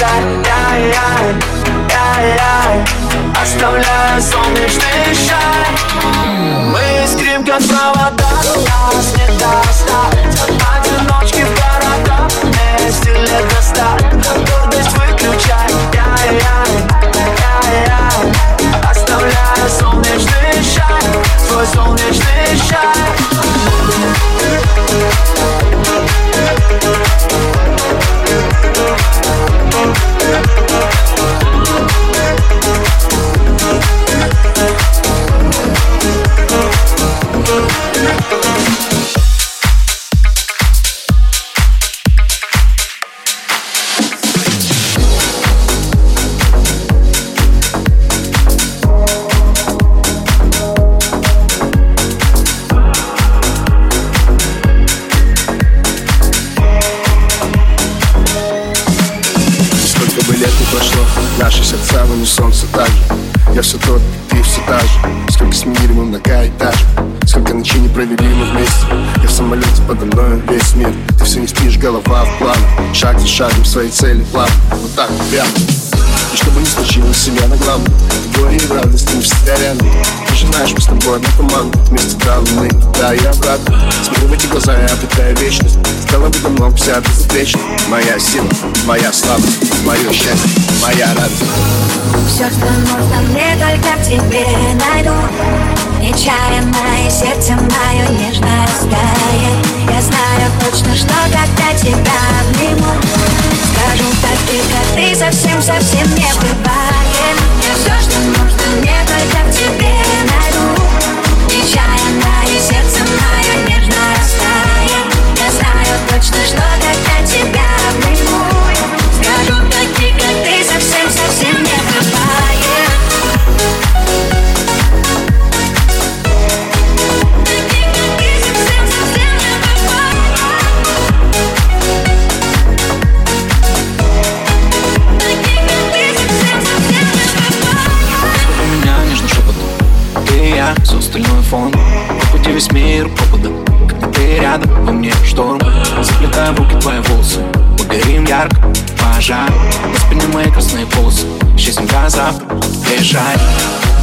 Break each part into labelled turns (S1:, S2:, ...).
S1: Яй-яй, яй-яй Оставляя солнечный шар. Мы искрим как провода
S2: голова в планах Шаг за шагом своей цели план. Вот так, прямо и чтобы не случилось себя на главном. Горе и в радости мы всегда рядом. Ты же знаешь, мы с тобой одна команда. Вместе до луны, да и обратно. Смотрю в эти глаза, я обретаю вечность. Стала бы давно вся безупречна. Моя сила, моя слабость Мое счастье, моя радость.
S3: Все, что нужно мне, только тебе найду Нечаянно и сердце мое нежно растает Я знаю точно, что когда тебя обниму Скажу так тихо, ты совсем-совсем не бывает. Все, что нужно мне, только в тебе найду. Нечаянно и сердце мое нежно растает Я знаю точно, что когда тебя обниму
S1: Завтра, приезжай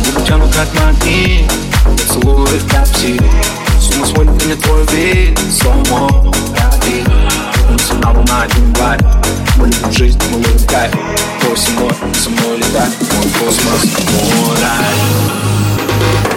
S1: Губы тянут как магнит как пси С ума сводит меня твой вид. Слоумо, ради Мы с на один вайб Мы любим жизнь, мы любим кайф Твой мной, со мной летать. Мой космос, мой рай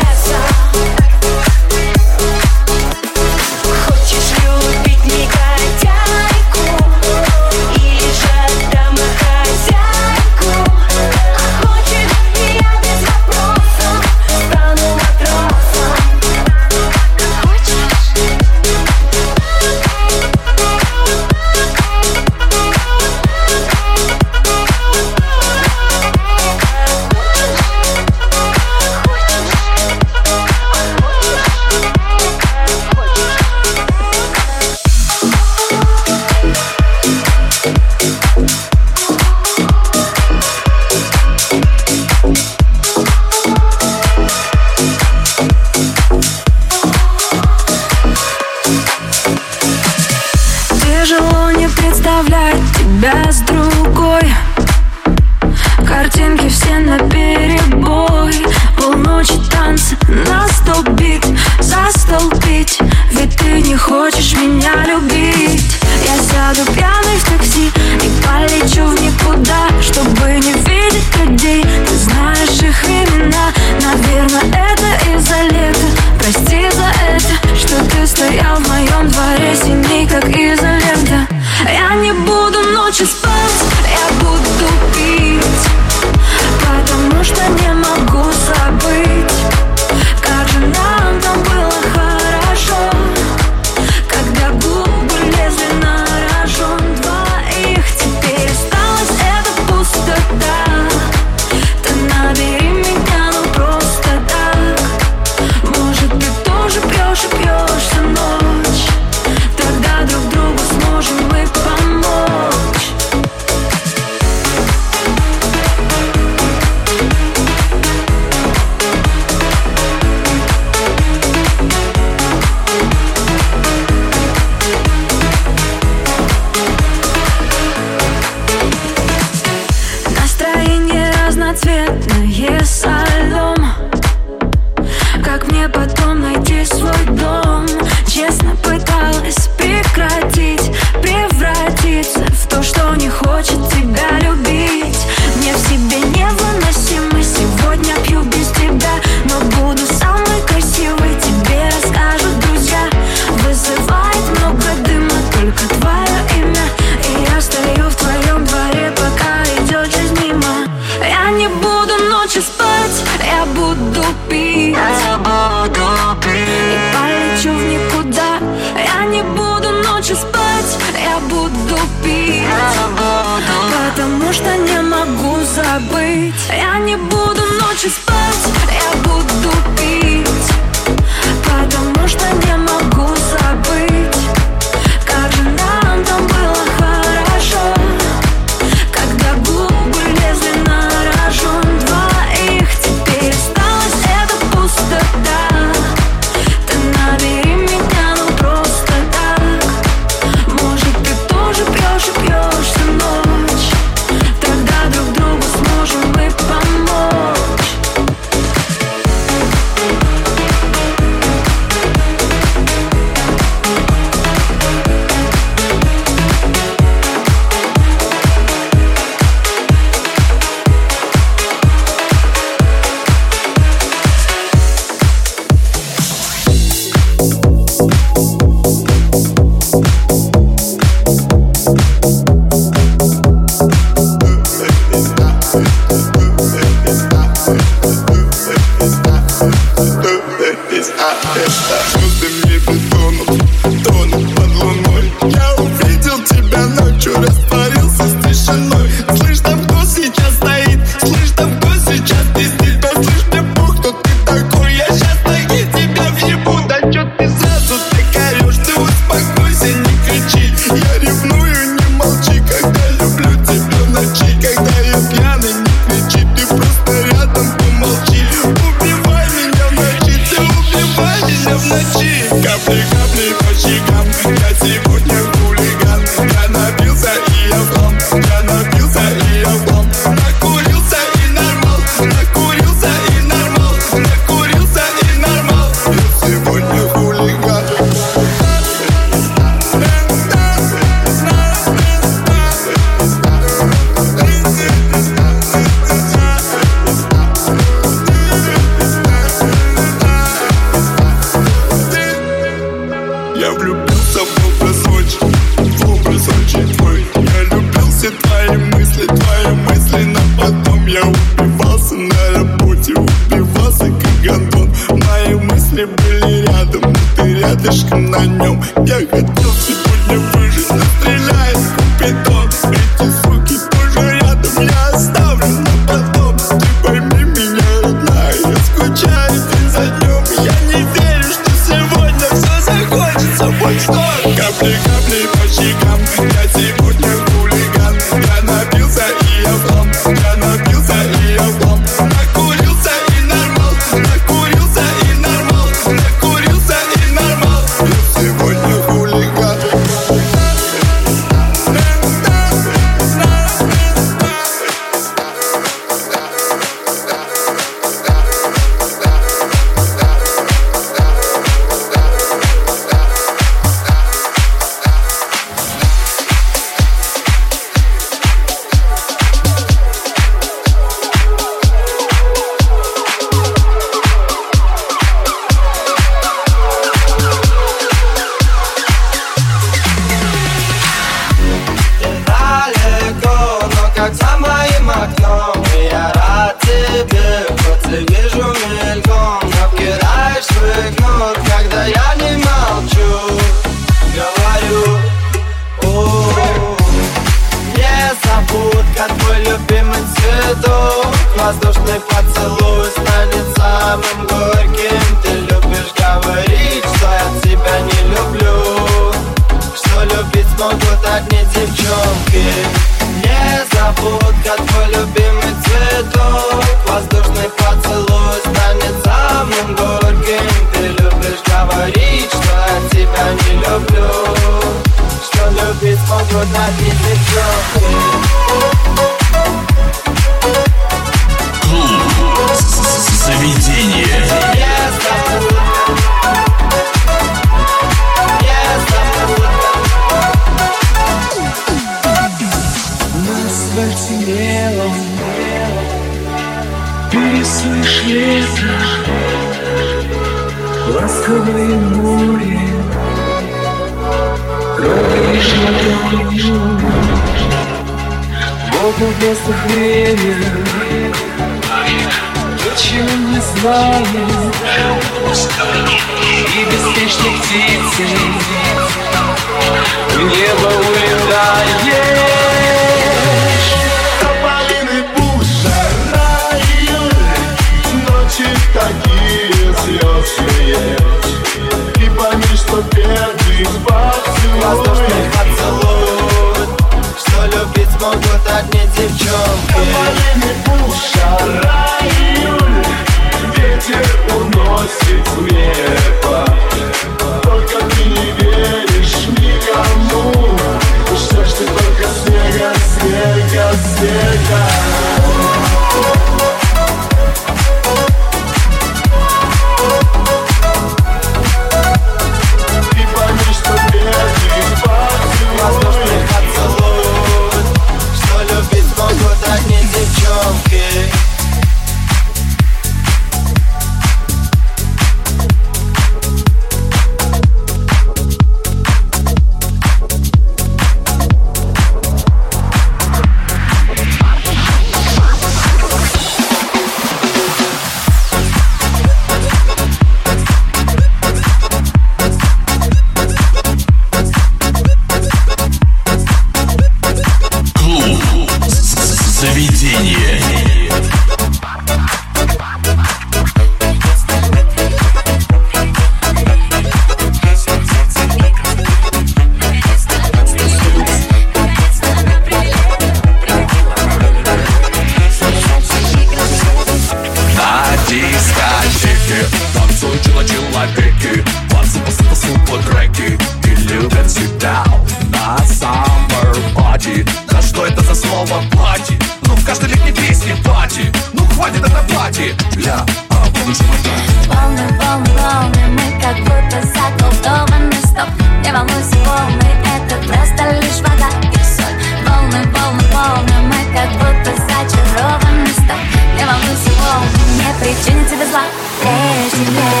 S4: why there's a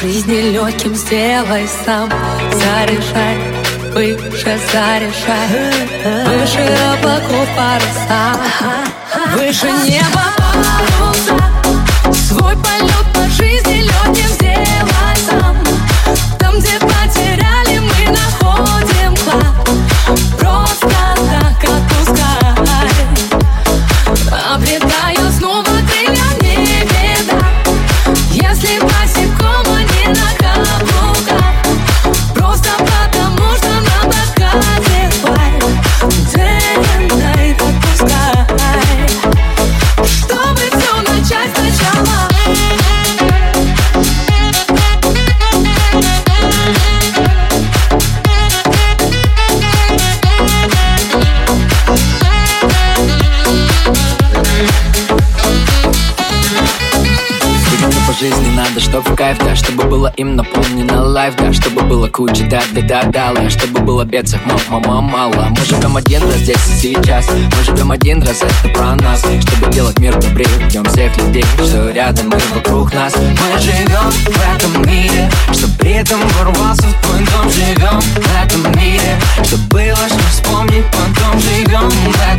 S4: жизни легким сделай сам. Заряжай выше, заряжай. Выше облаков паруса. Выше неба паруса. Свой полет по жизни легким сделай сам. Там, где потеряли, мы находим клад
S5: кайф, да Чтобы было им наполнено лайф, да Чтобы было куча да да да да Чтобы было бедцев мама мало. Мы живем один раз здесь и сейчас Мы живем один раз, это про нас. Чтобы делать мир добрее, ждем всех людей Что рядом и вокруг нас. Мы живем в этом мире Чтоб при этом ворвался в твой дом. Живем в этом мире Чтоб было что вспомнить потом Живем в этом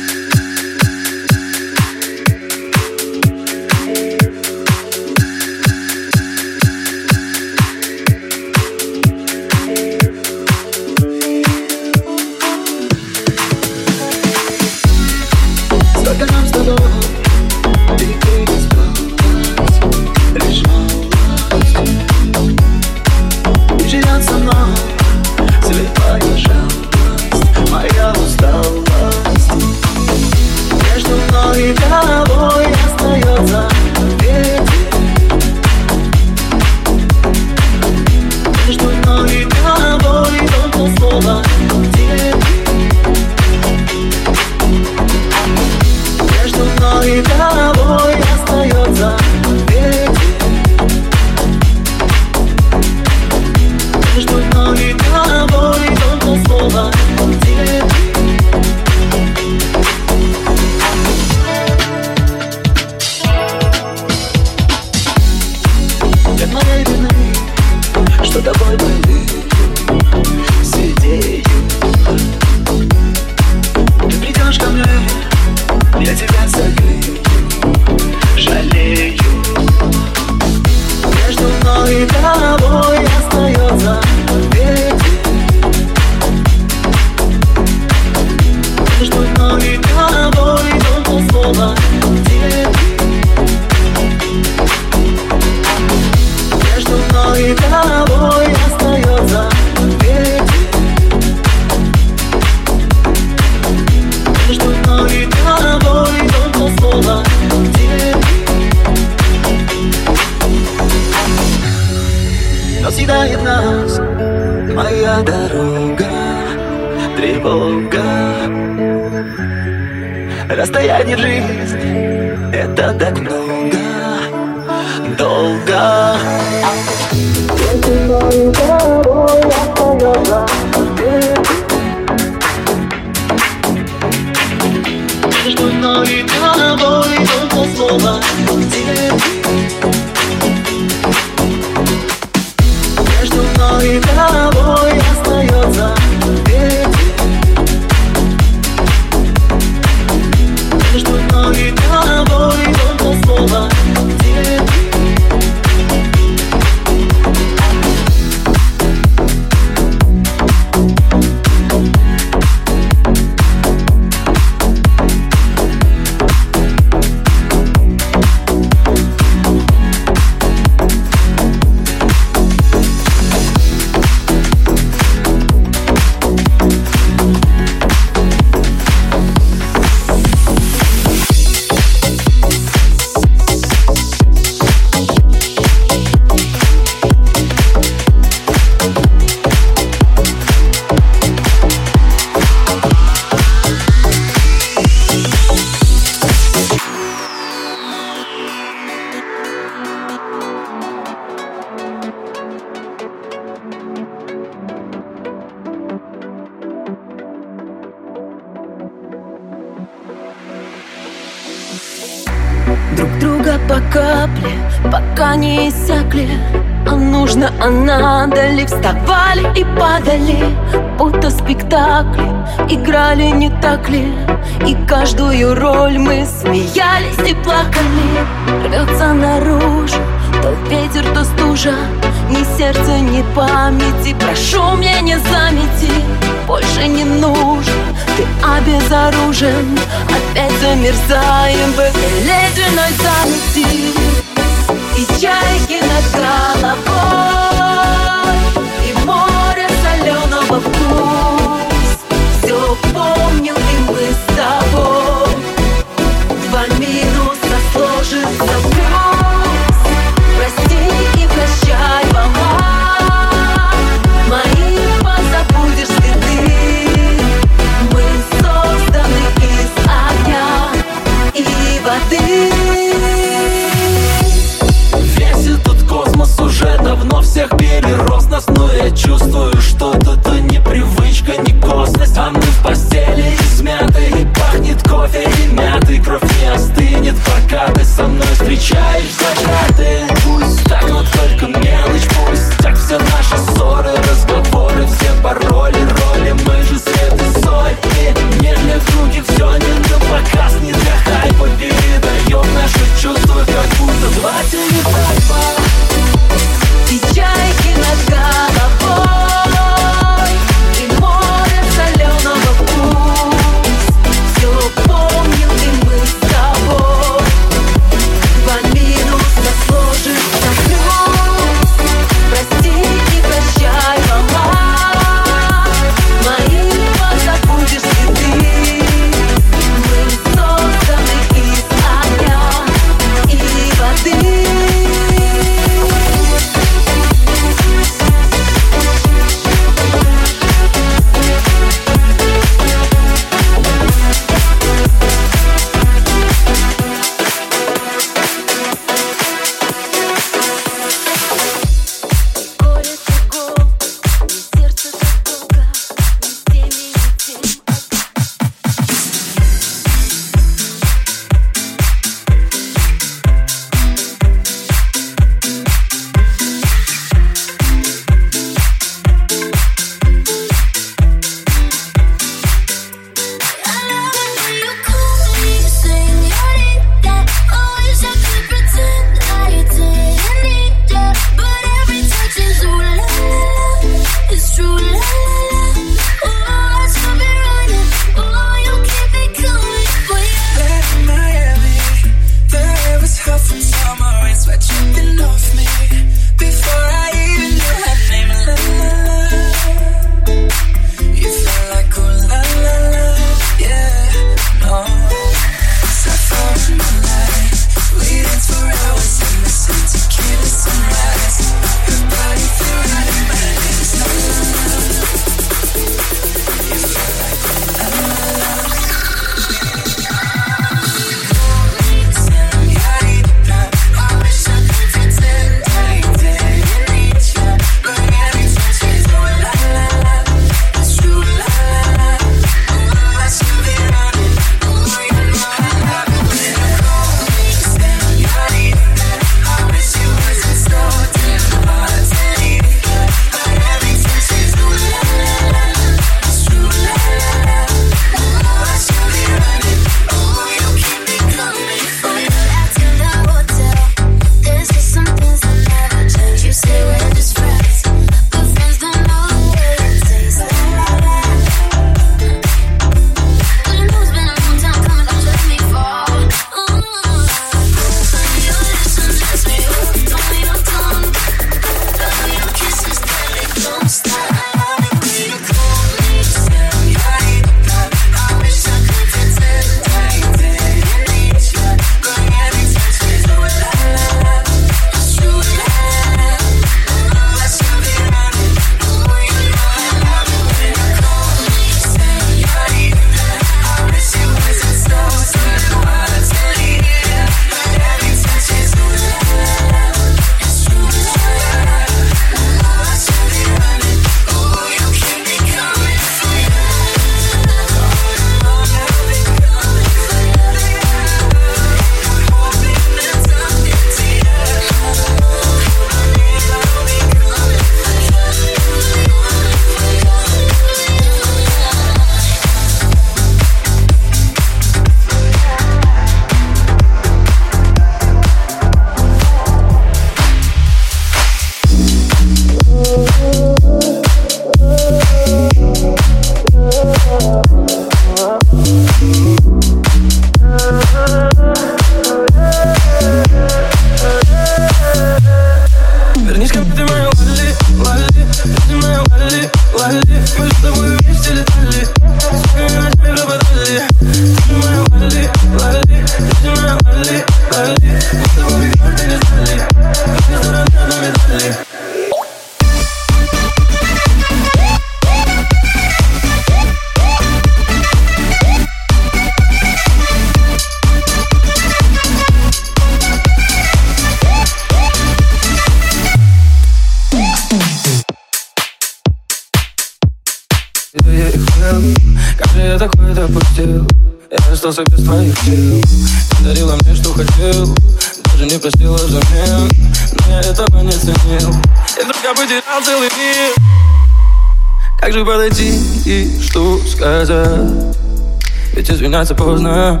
S6: извиняться поздно.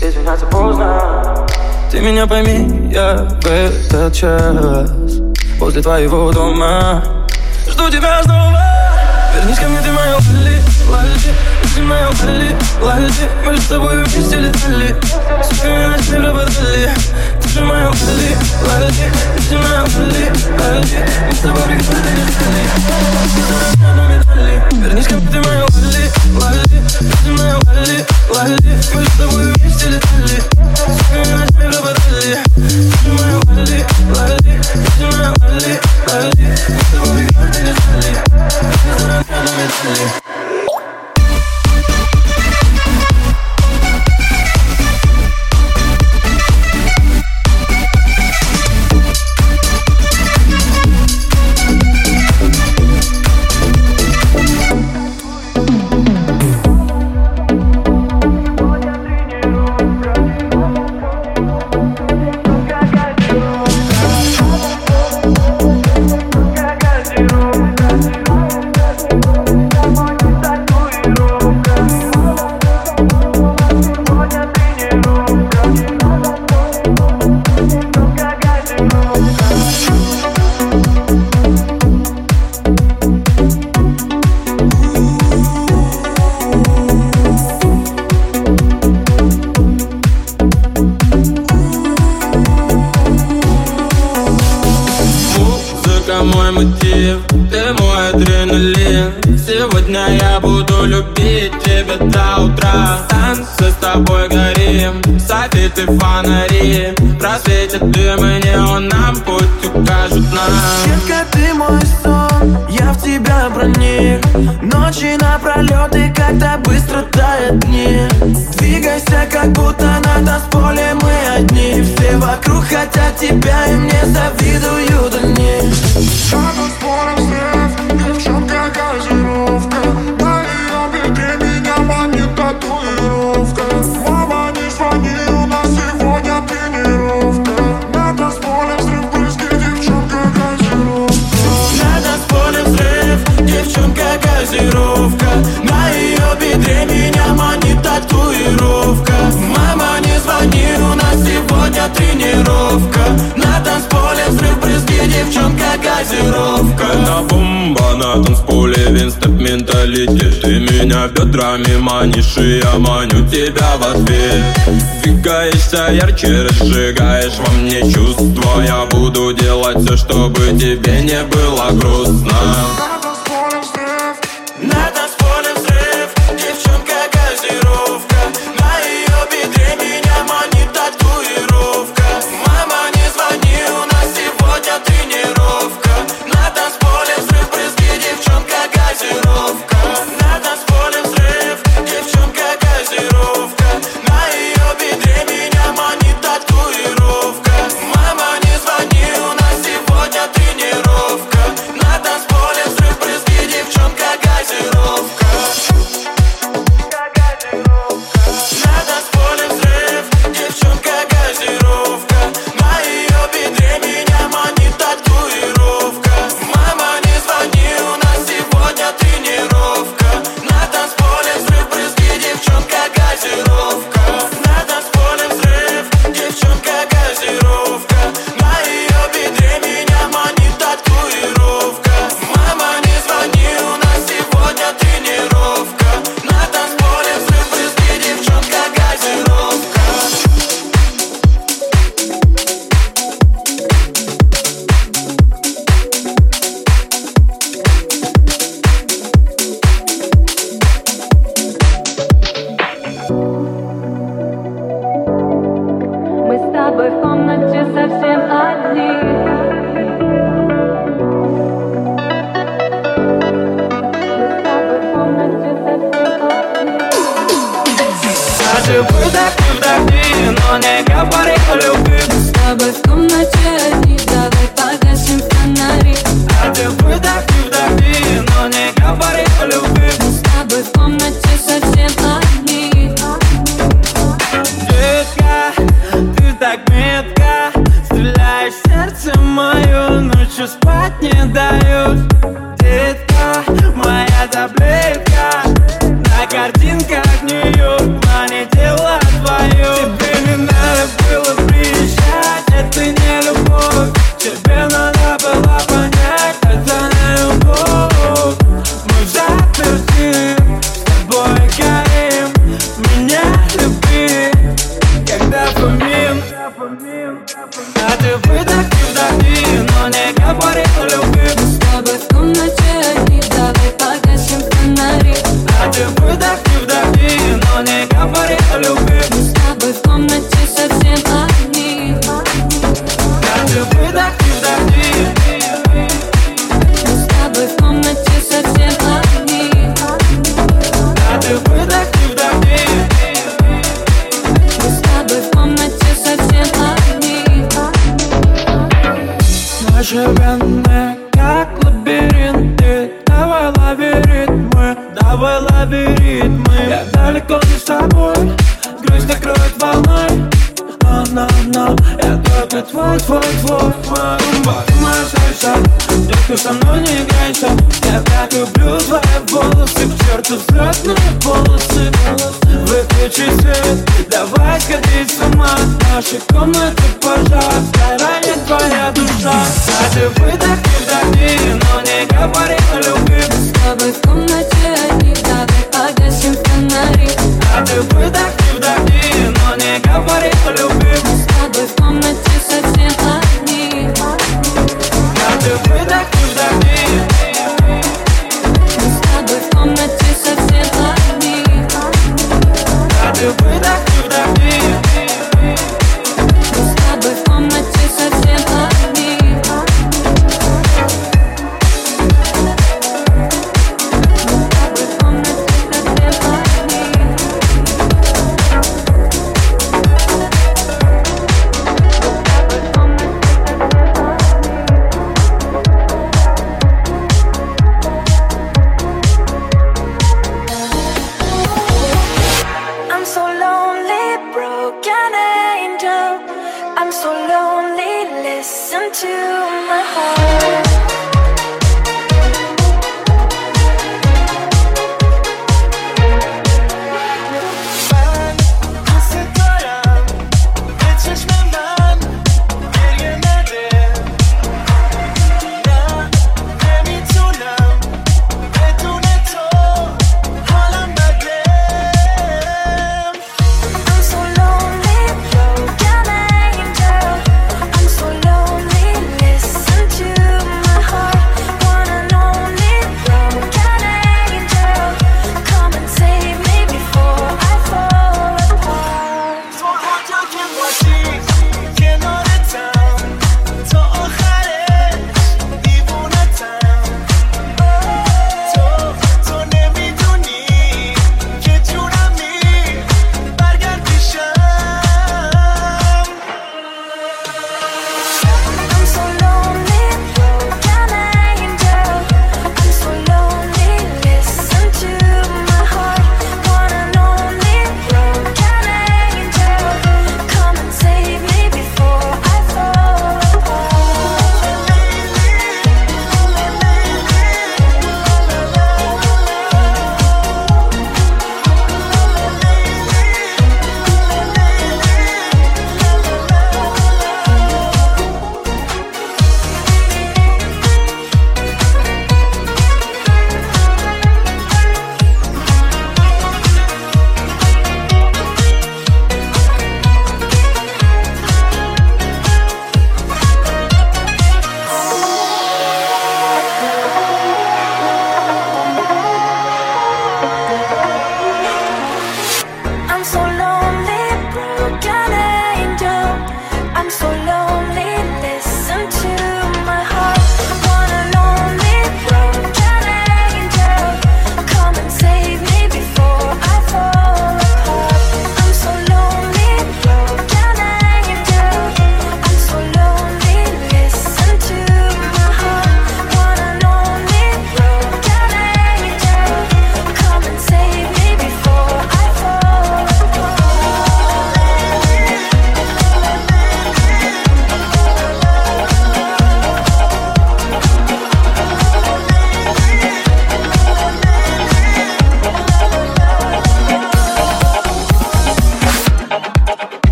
S6: Извиняться поздно. Ты меня пойми, я в этот час Возле твоего дома. Жду тебя снова. Вернись ко мне, ты моя Лали, Лали. Ты моя Лали, Лали. Мы с тобой вместе летали. Сутками ночи работали. Ты же моя Лали, Лали Ты моя Лали, Лали Мы с тобой прикольно летали Вернись ко мне, ты моя Лали, Лали Ты моя Лали, Лали Мы же с тобой вместе летали Сутками ночи работали Ты же моя Лали, Лали Ты моя Лали, Лали Мы с тобой прикольно летали
S7: Просветят дымы неоном, путь укажут нам.
S1: Детка, ты мой сон, я в тебя проник. Ночи напролет и как-то быстро тают дни. Двигайся, как будто на танцполе мы одни. Все вокруг хотят тебя и мне завидуют
S8: меня
S7: бедрами манишь, и я маню тебя в ответ. Двигаешься ярче, разжигаешь во мне чувства. Я буду делать все, чтобы тебе не было грустно
S1: que aparezco le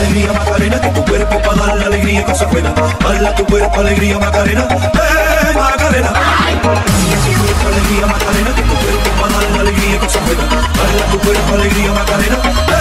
S1: alegría Macarena, que tu cuerpo para dar la alegría cosa buena. Baila tu cuerpo, alegría Macarena, eh Macarena. Tu alegría Macarena, que tu cuerpo para dar la alegría cosa buena. Baila tu cuerpo, alegría Macarena, eh.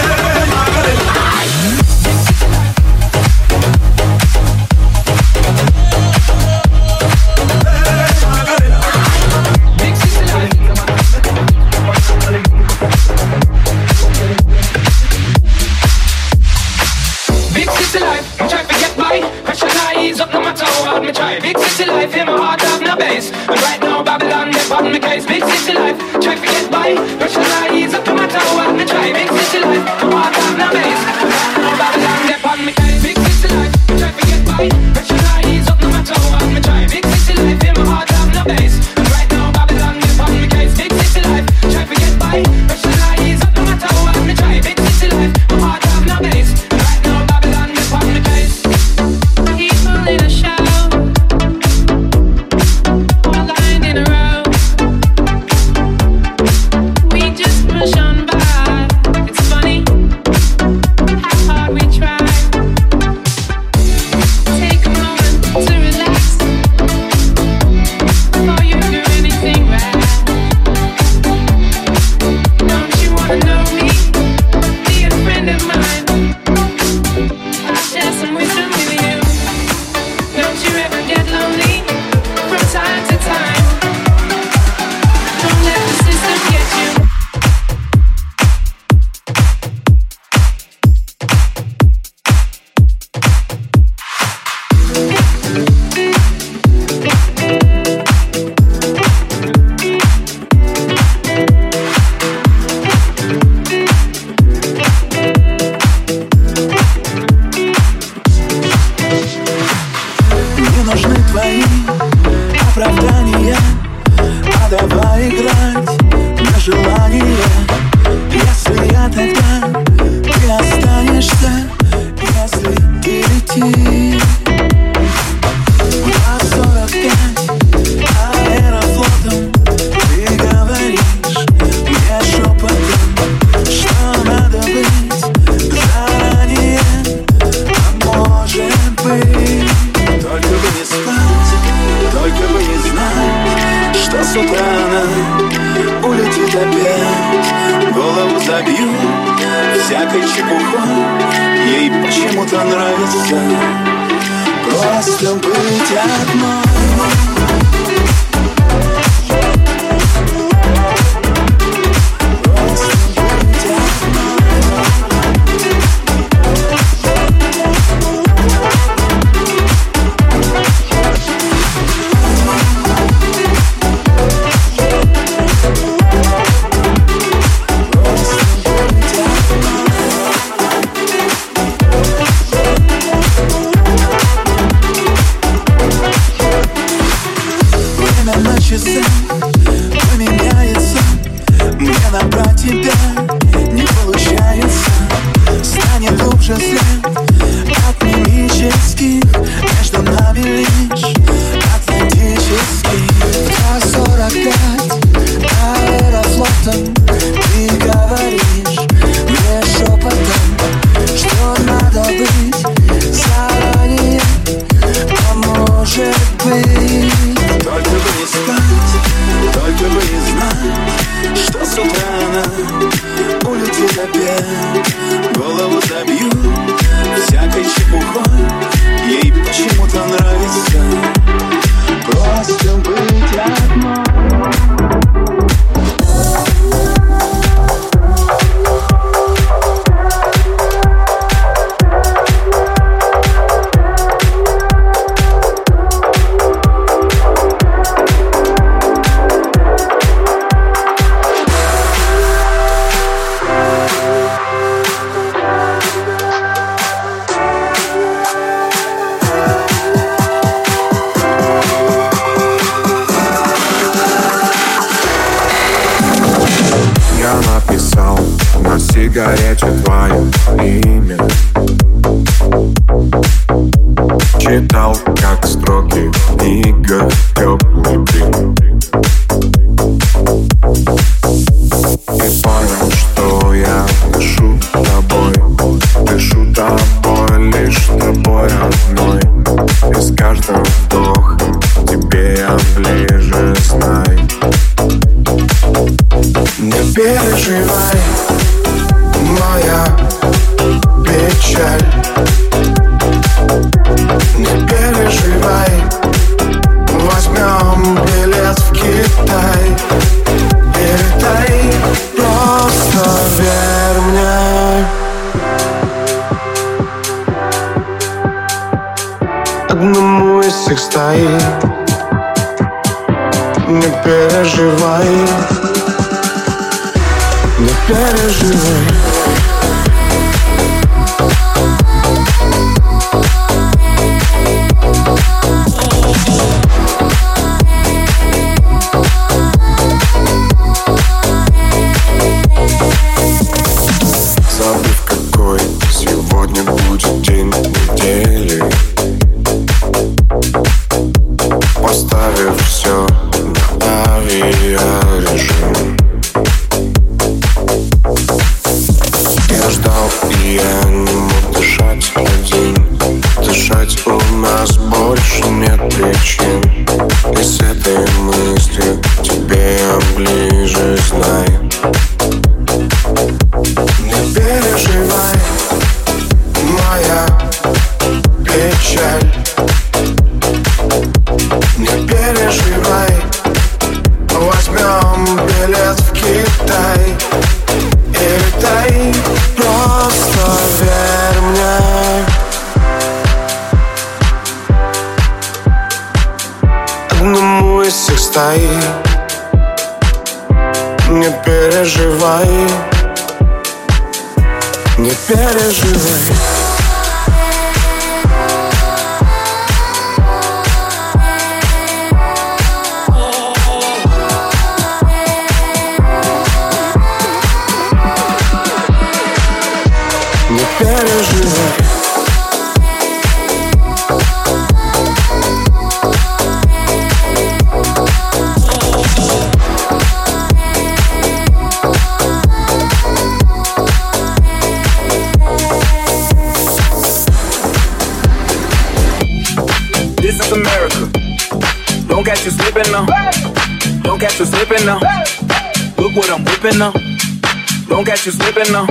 S9: Don't catch you slipping now.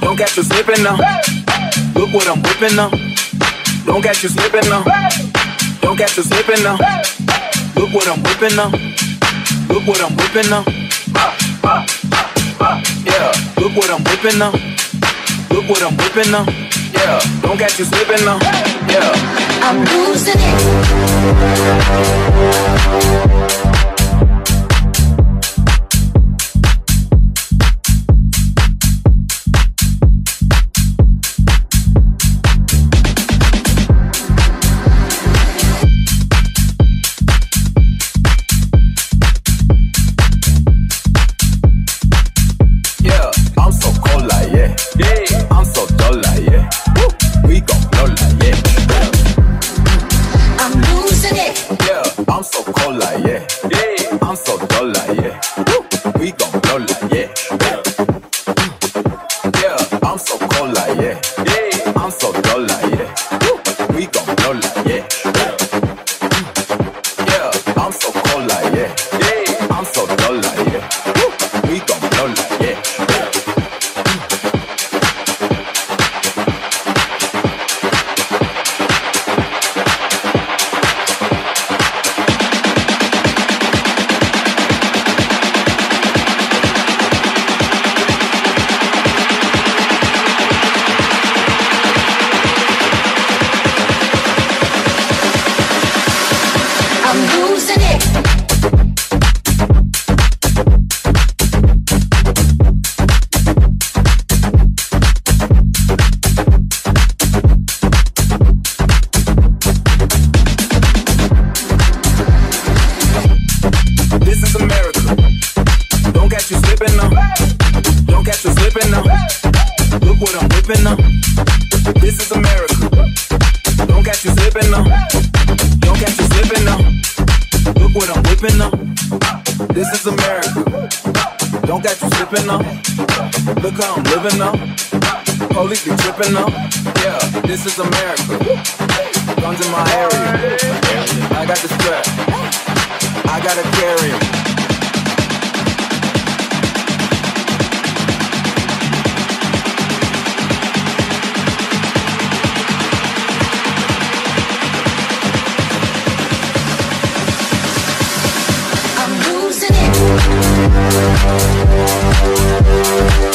S9: Don't catch you slipping now. Look what I'm whipping now. Don't catch you slipping now. Don't catch you
S10: slipping now. Look what I'm whipping now. Look what I'm whipping now. Yeah, look what I'm whipping now. Look what I'm
S11: whipping now. Yeah, don't catch you slipping now. Yeah. I'm losing it. Slipping now. Look what I'm whipping up. This is America. Don't catch you slipping up. Don't catch you slipping up. Look what I'm whipping up. This is America. Don't catch you slipping up. Look how I'm living up. Police be tripping now. Yeah, this is America.
S3: Guns in my
S11: area. I got the strap. I gotta carry 'em. Müzik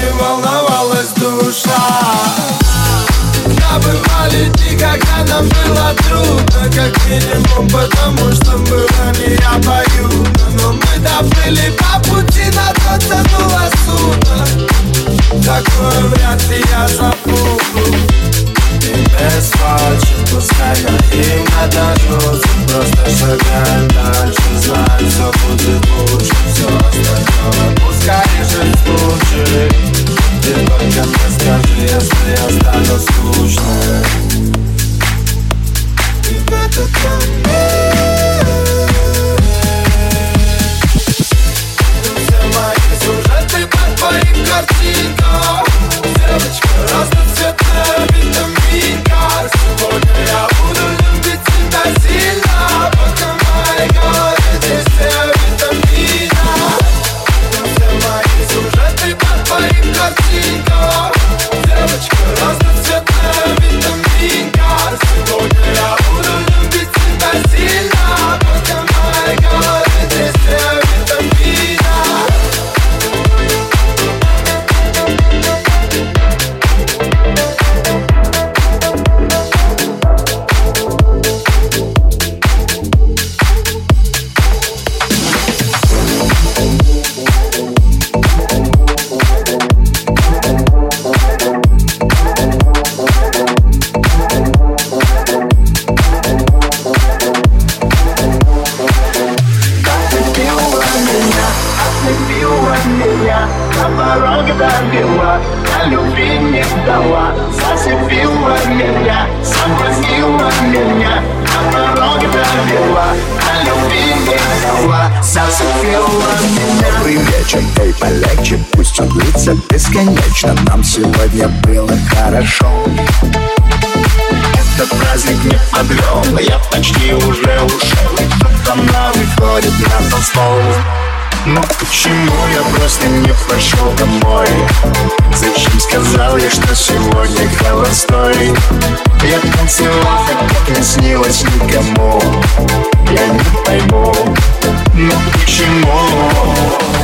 S11: Не волновалась душа. Да, бы дни, когда нам
S3: было трудно Как
S11: минимум, потому что было не обоюдно Но мы добыли по пути, на то что было судно. Такое вряд ли я забуду. И без фальши, пускай им надожжется Просто шагаем дальше, знаем, все будет лучше Все остальное. Пускай жизнь лучше Тебе только мне скажи, если я стану скучным точно Нам сегодня было хорошо Этот праздник
S3: не подрем Я
S11: почти уже ушел И кто-то на выходит на толстол но ну, почему я просто не пошел домой? Зачем сказал я, что сегодня холостой? Я танцевал, так как не снилось никому Я не пойму, но почему?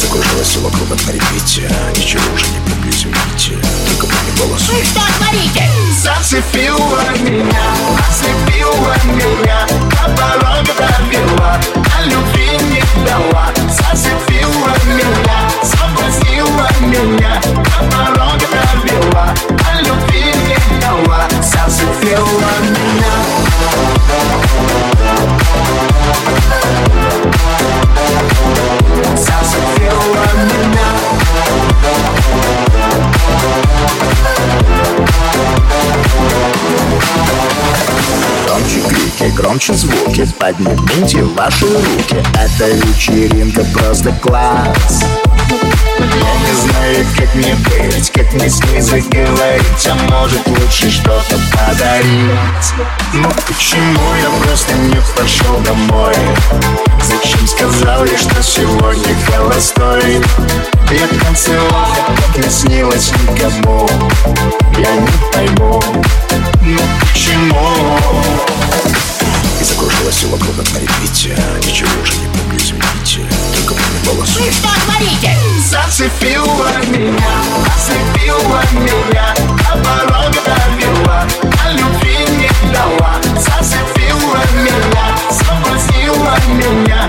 S11: закружилось все вокруг на репите Ничего уже не помню, Только Только помню голос. Вы что творите? Зацепила меня, зацепила меня До порога довела, а любви не дала. Зацепила меня, соблазнила меня До порога довела,
S10: а любви не дала. Зацепила меня.
S12: Громче звуки. Поднимите ваши руки. Эта вечеринка просто класс. Я не знаю, как мне быть Как мне с ней заговорить А может лучше что-то подарить. Ну почему я просто не пошел домой? Зачем сказал я, что сегодня холостой Я танцевал, как не снилось никому Я не пойму, ну почему?
S13: И закружилось все вокруг как на репите Ничего уже не помню, извините. Только помню голос
S14: Вы что творите?
S12: Зацепила меня, ослепила меня До порога довела, а любви не дала. Зацепила меня, соблазнила меня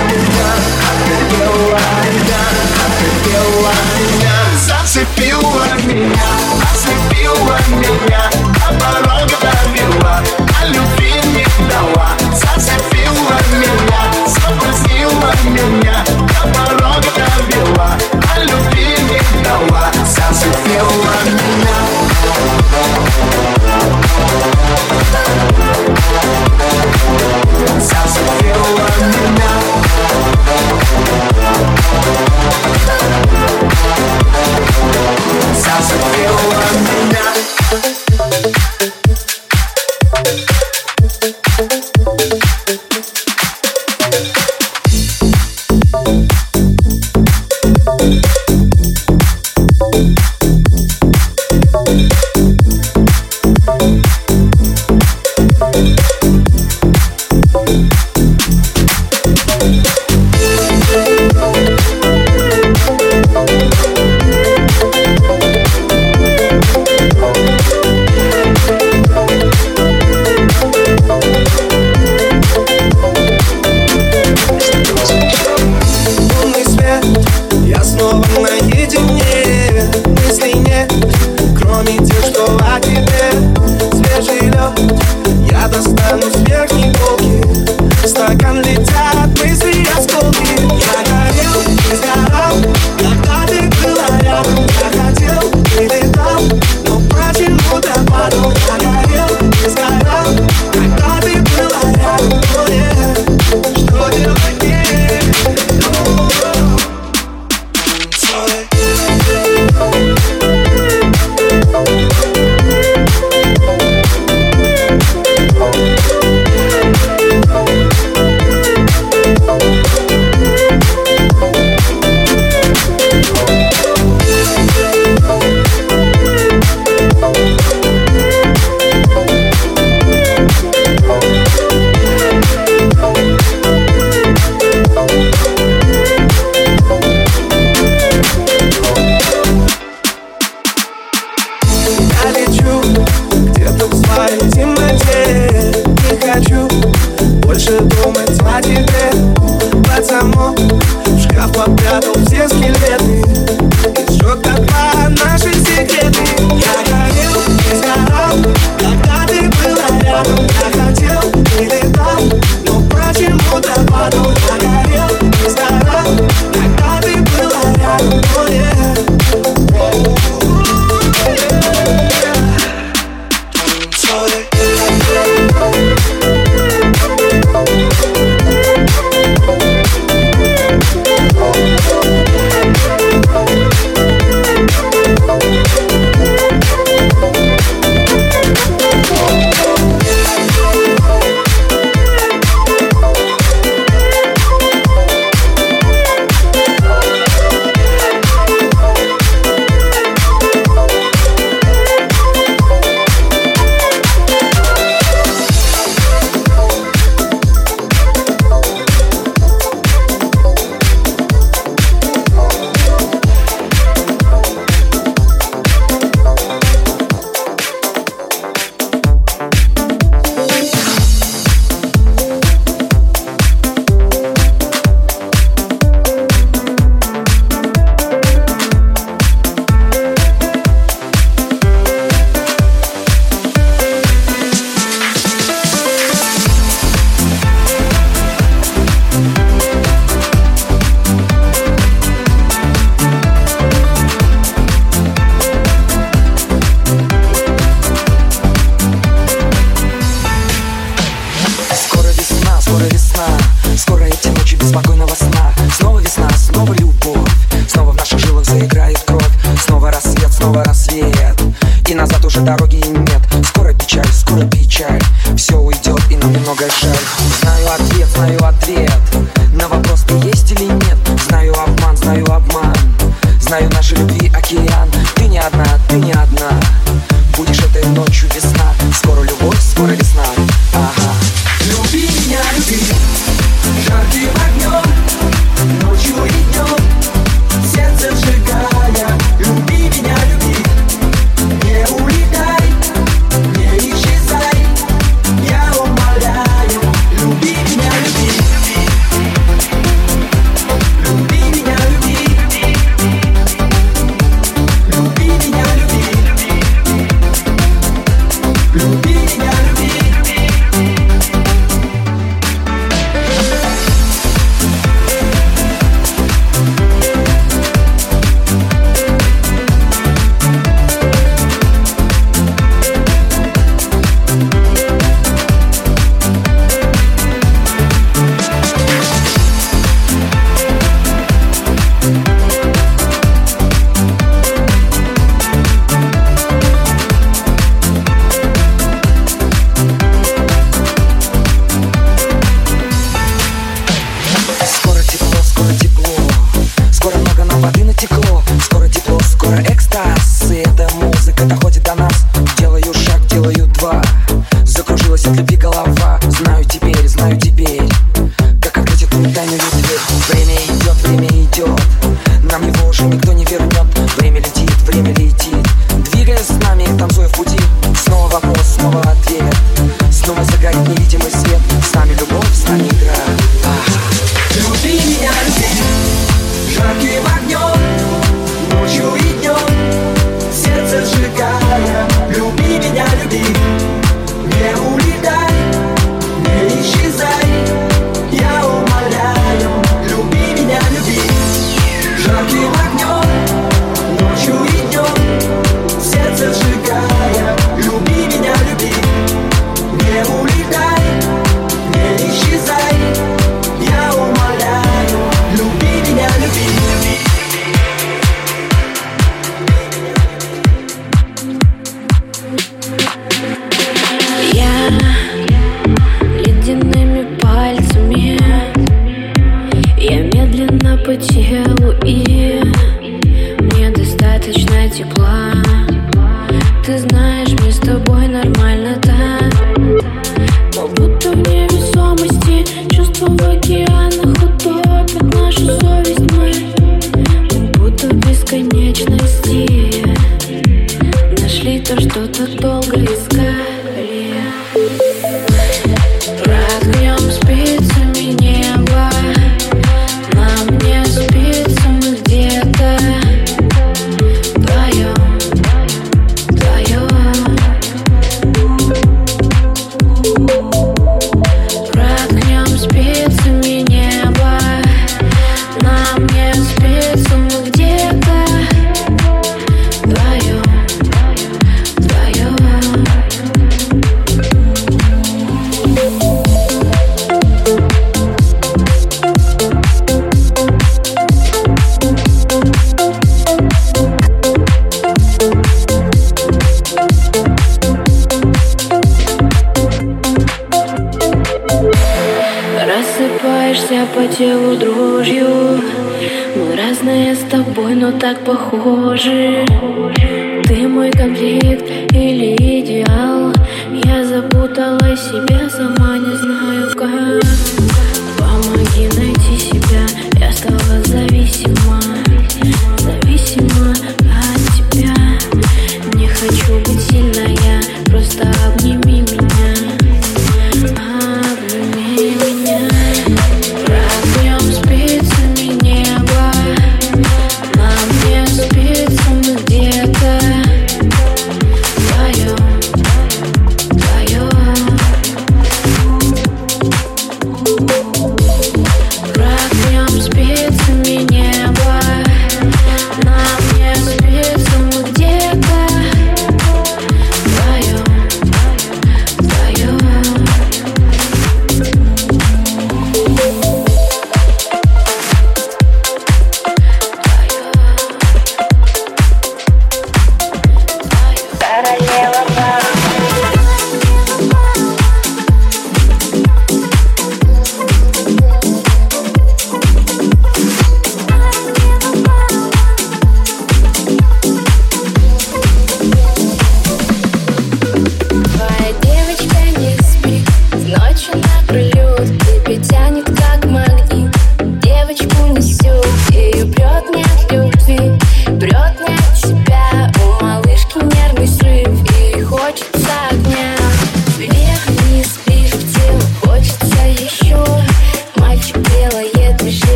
S12: Зацепила меня Зацепила меня Зацепила меня, До порога довела, а любви не дала. Зацепила меня, соблазнила меня. До порога довела, а любви не дала. Зацепила меня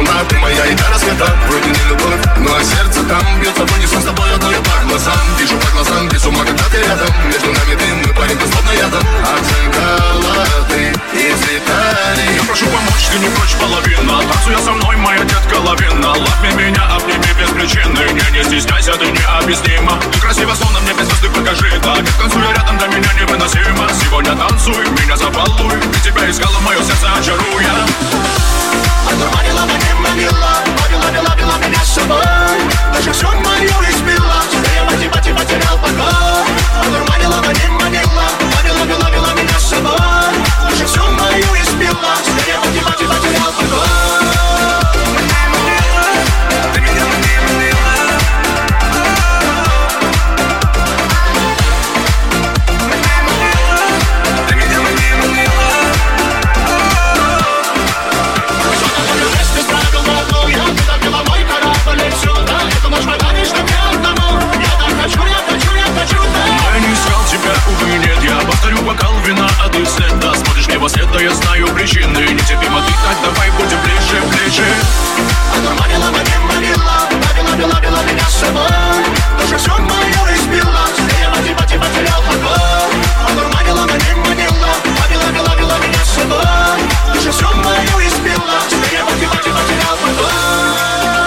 S15: луна, ты моя и рассвета Вроде не любовь, но сердце там Бьется в унисон с тобой одной по глазам. Вижу по глазам, без ума, когда ты рядом. Между нами дым, мы парим безплотно ядом. От зеркала ты из Италии
S16: Я прошу помочь, ты не прочь половина. Танцуя со мной, моя детка лавина. Лапни меня, обними без причины. Не, не стесняйся, ты необъяснима. Ты красиво, словно мне без звезды покажи. Так, как танцуя рядом, для меня невыносимо. Сегодня танцуй, меня забалуй. Ты тебя искала, мое сердце очаруя.
S17: Одурманила, мне манила Ловила, ловила, ловила меня с собой. Даже все мое избила Мое избила Скорее мати, мати, потерял покой
S16: вина, а ты Да, смотришь мне во след, да я знаю причины. Нетерпимо ты, так давай будем ближе, ближе.
S17: Одурманила, мне манила Ловила, ловила, ловила меня с собой. Даже все мое избила. Скорее мати, мати, потерял покой. Одурманила, мне манила Ловила, ловила, ловила меня с собой. Даже все мое избила. Скорее мати, мати, потерял покой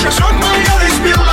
S17: собой Даже все мое избила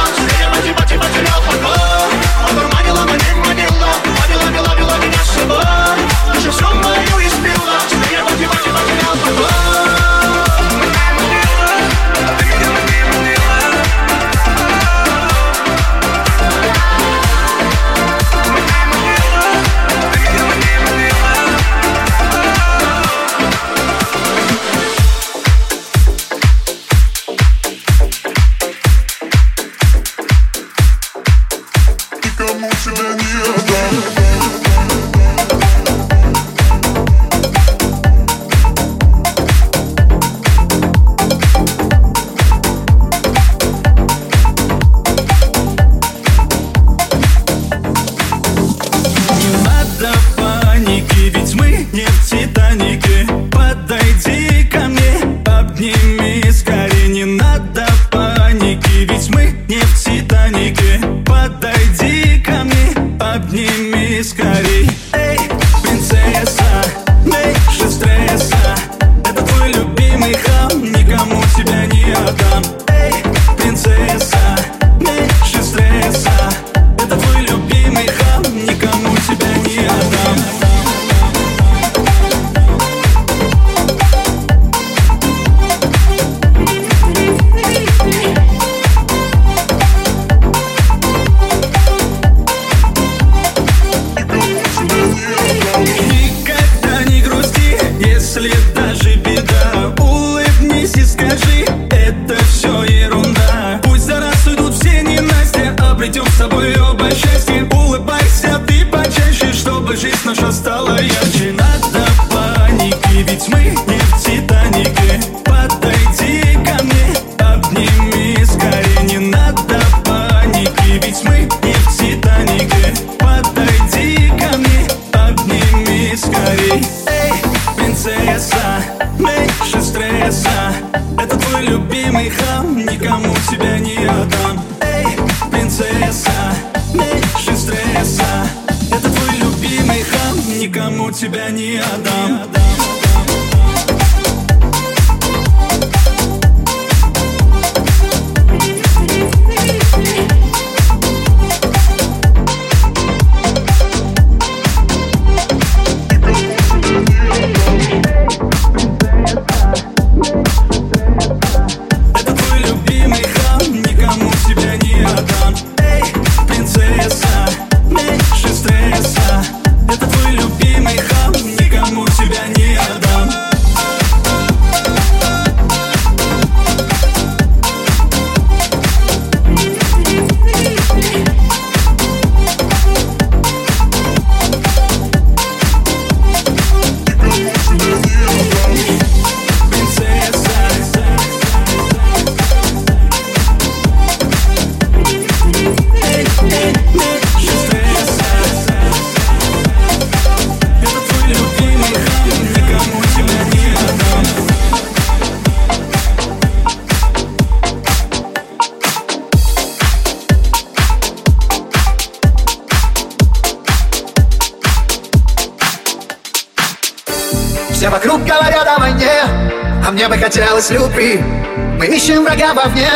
S14: врага вовне,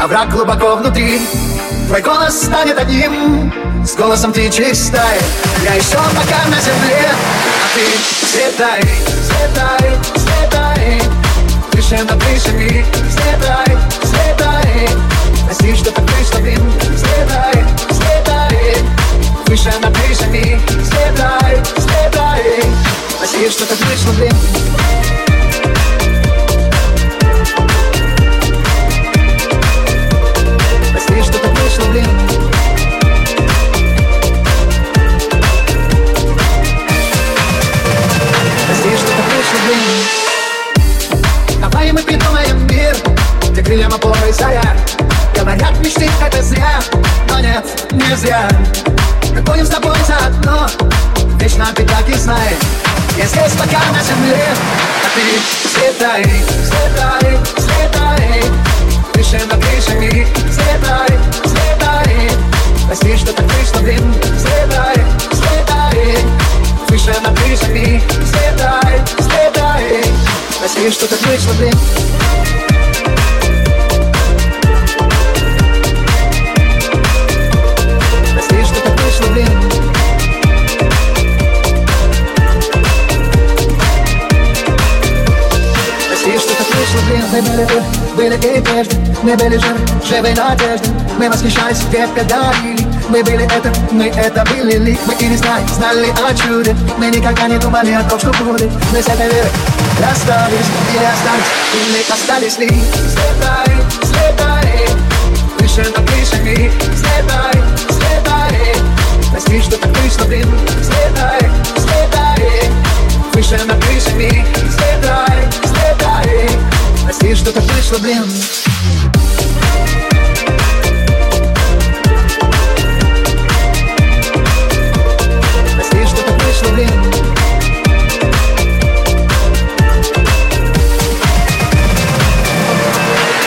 S14: а враг глубоко внутри. Твой голос станет одним, с голосом птичьей стаи Я еще пока на земле, а ты взлетай, взлетай, взлетай. Выше над крышами, взлетай, взлетай. Прости, что так вышло, блин, взлетай, взлетай. Выше над крышами, взлетай, взлетай. Прости, что так вышло, блин крыльям опоры заря Говорят, мечты это зря, но нет, не зря. Мы будем с тобой заодно, вечно ты так и знай Я здесь пока на земле, а ты взлетай, взлетай, взлетай. Выше над крышами, взлетай, взлетай. Прости, что так вышло, блин, взлетай, взлетай. Выше над крышами, взлетай, взлетай. Прости, что так вышло, блин Мы были вы, были и прежде. Мы были живы, живой надежды Мы восхищались, крепко дарили. Мы были это, мы это были ли Мы и не знали, знали о чуде. Мы никогда не думали о том, что будет. Мы с этой верой расстались Или остались, или остались ли? Взлетай, взлетай Выше над крышами. Взлетай, взлетай Прости, что так вышло, блин. Взлетай, взлетай Выше над крышами. Взлетай, взлетай Прости, что так вышло, блин. Прости, что так вышло, блин.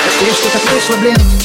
S14: Прости, что так вышло, блин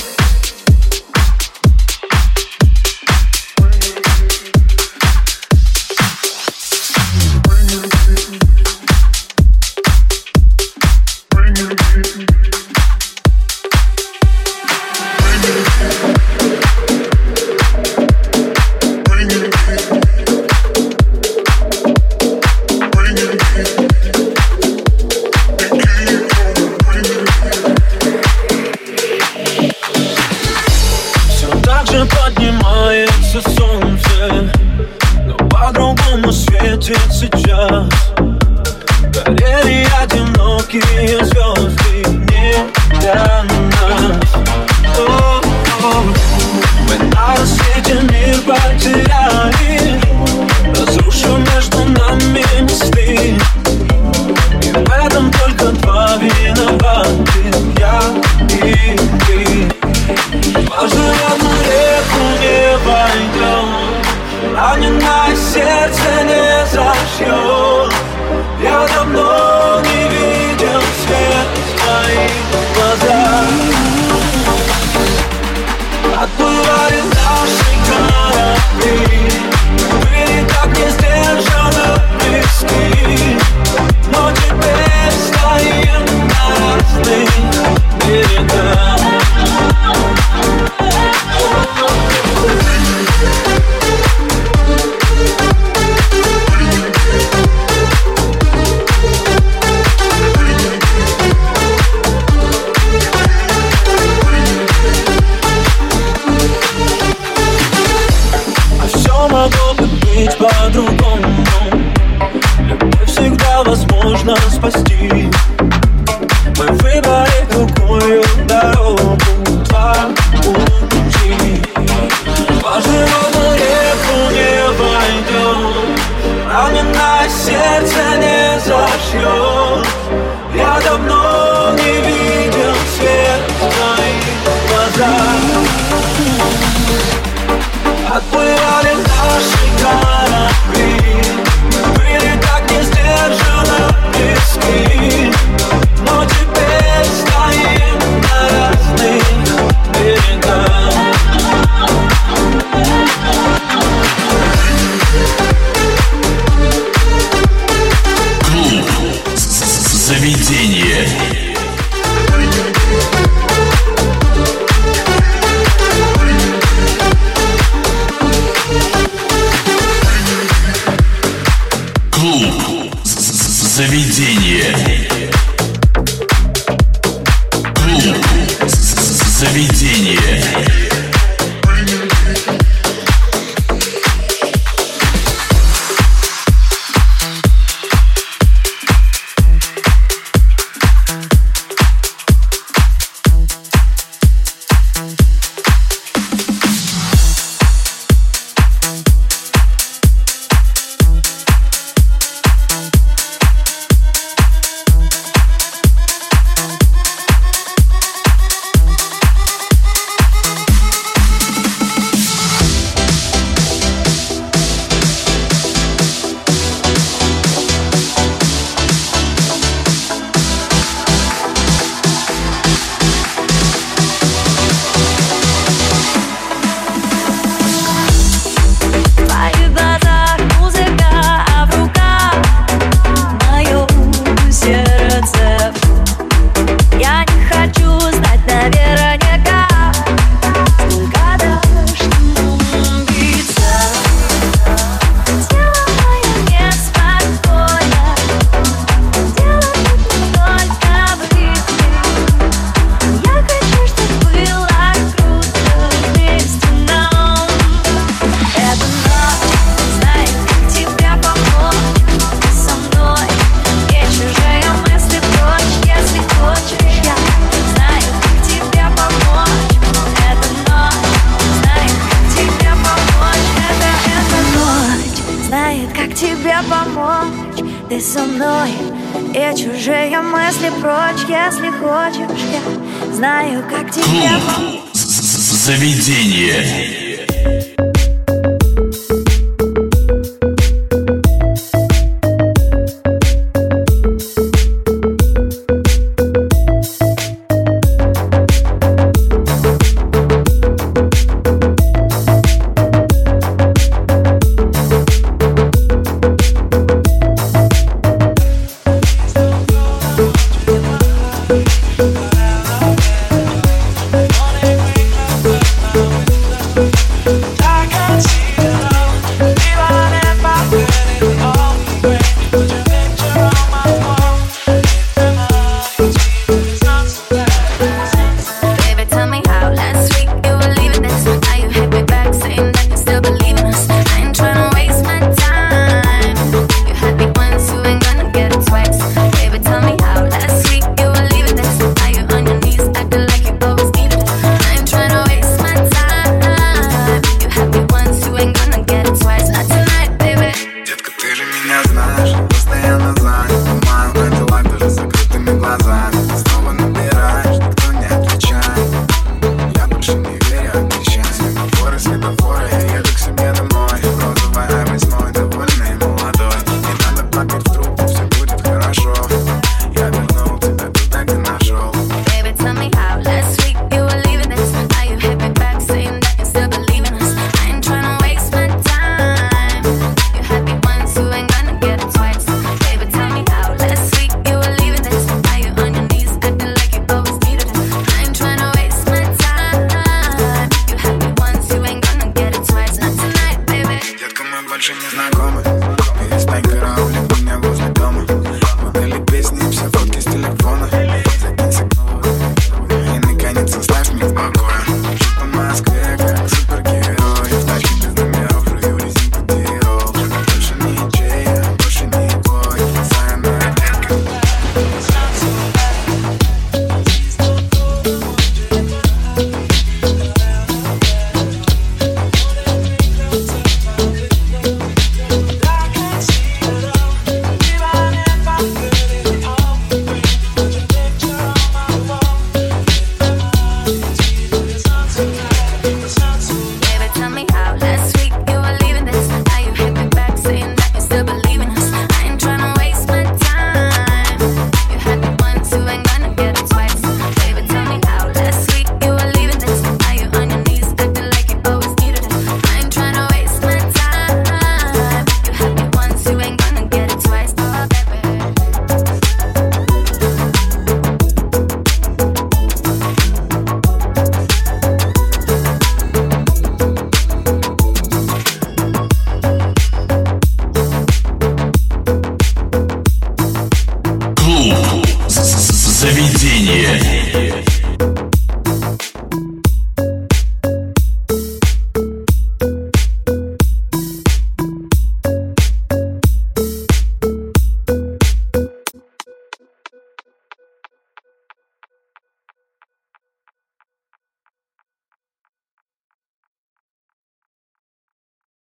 S4: возможно спасти